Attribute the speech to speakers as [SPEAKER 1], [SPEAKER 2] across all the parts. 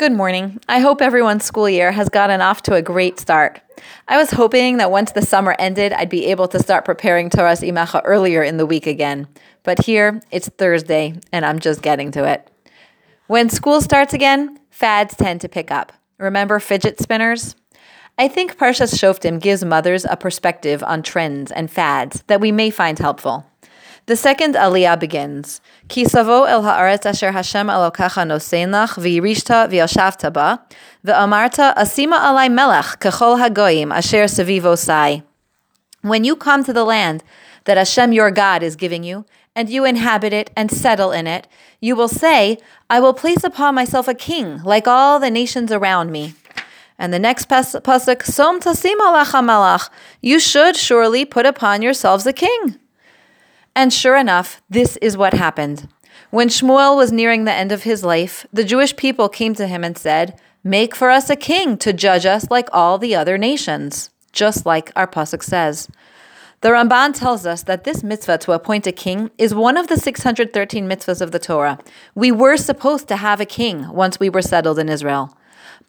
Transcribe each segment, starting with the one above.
[SPEAKER 1] Good morning. I hope everyone's school year has gotten off to a great start. I was hoping that once the summer ended, I'd be able to start preparing Toras Imecha earlier in the week again. But here, it's Thursday, and I'm just getting to it. When school starts again, fads tend to pick up. Remember fidget spinners? I think Parshas Shoftim gives mothers a perspective on trends and fads that we may find helpful. The second aliyah begins. Ki savo el haaretz asher Hashem Elokecha nosein lach v'yirishta v'yoshavta ba v'amarta asima alai melech kechol hagoyim asher savivo sai. When you come to the land that Hashem your God is giving you, and you inhabit it and settle in it, you will say, I will place upon myself a king like all the nations around me. And the next pasuk, Som tasim alach You should surely put upon yourselves a king. And sure enough, this is what happened. When Shmuel was nearing the end of his life, the Jewish people came to him and said, Make for us a king to judge us like all the other nations, just like our Pasuk says. The Ramban tells us that this mitzvah to appoint a king is one of the 613 mitzvahs of the Torah. We were supposed to have a king once we were settled in Israel.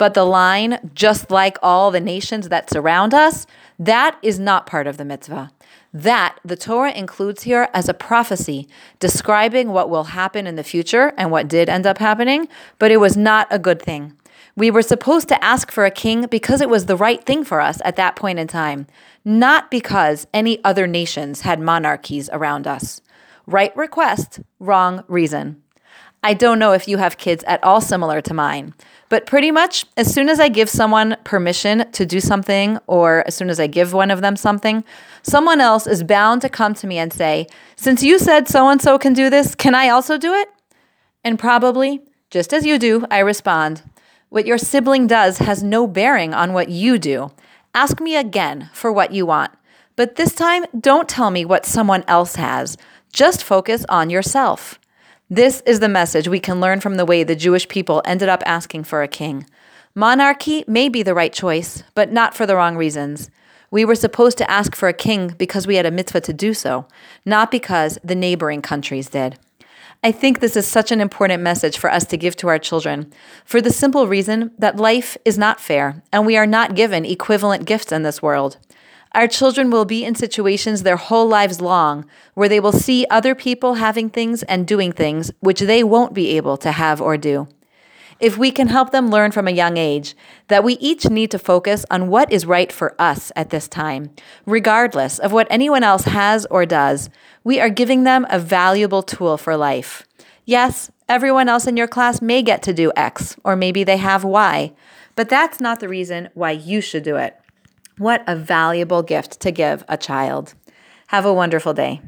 [SPEAKER 1] But the line, just like all the nations that surround us, that is not part of the mitzvah. That the Torah includes here as a prophecy describing what will happen in the future and what did end up happening, but it was not a good thing. We were supposed to ask for a king because it was the right thing for us at that point in time, not because any other nations had monarchies around us. Right request, wrong reason. I don't know if you have kids at all similar to mine, but pretty much as soon as I give someone permission to do something, or as soon as I give one of them something, someone else is bound to come to me and say, Since you said so and so can do this, can I also do it? And probably, just as you do, I respond, What your sibling does has no bearing on what you do. Ask me again for what you want. But this time, don't tell me what someone else has. Just focus on yourself. This is the message we can learn from the way the Jewish people ended up asking for a king. Monarchy may be the right choice, but not for the wrong reasons. We were supposed to ask for a king because we had a mitzvah to do so, not because the neighboring countries did. I think this is such an important message for us to give to our children for the simple reason that life is not fair and we are not given equivalent gifts in this world. Our children will be in situations their whole lives long where they will see other people having things and doing things which they won't be able to have or do. If we can help them learn from a young age that we each need to focus on what is right for us at this time, regardless of what anyone else has or does, we are giving them a valuable tool for life. Yes, everyone else in your class may get to do X, or maybe they have Y, but that's not the reason why you should do it. What a valuable gift to give a child. Have a wonderful day.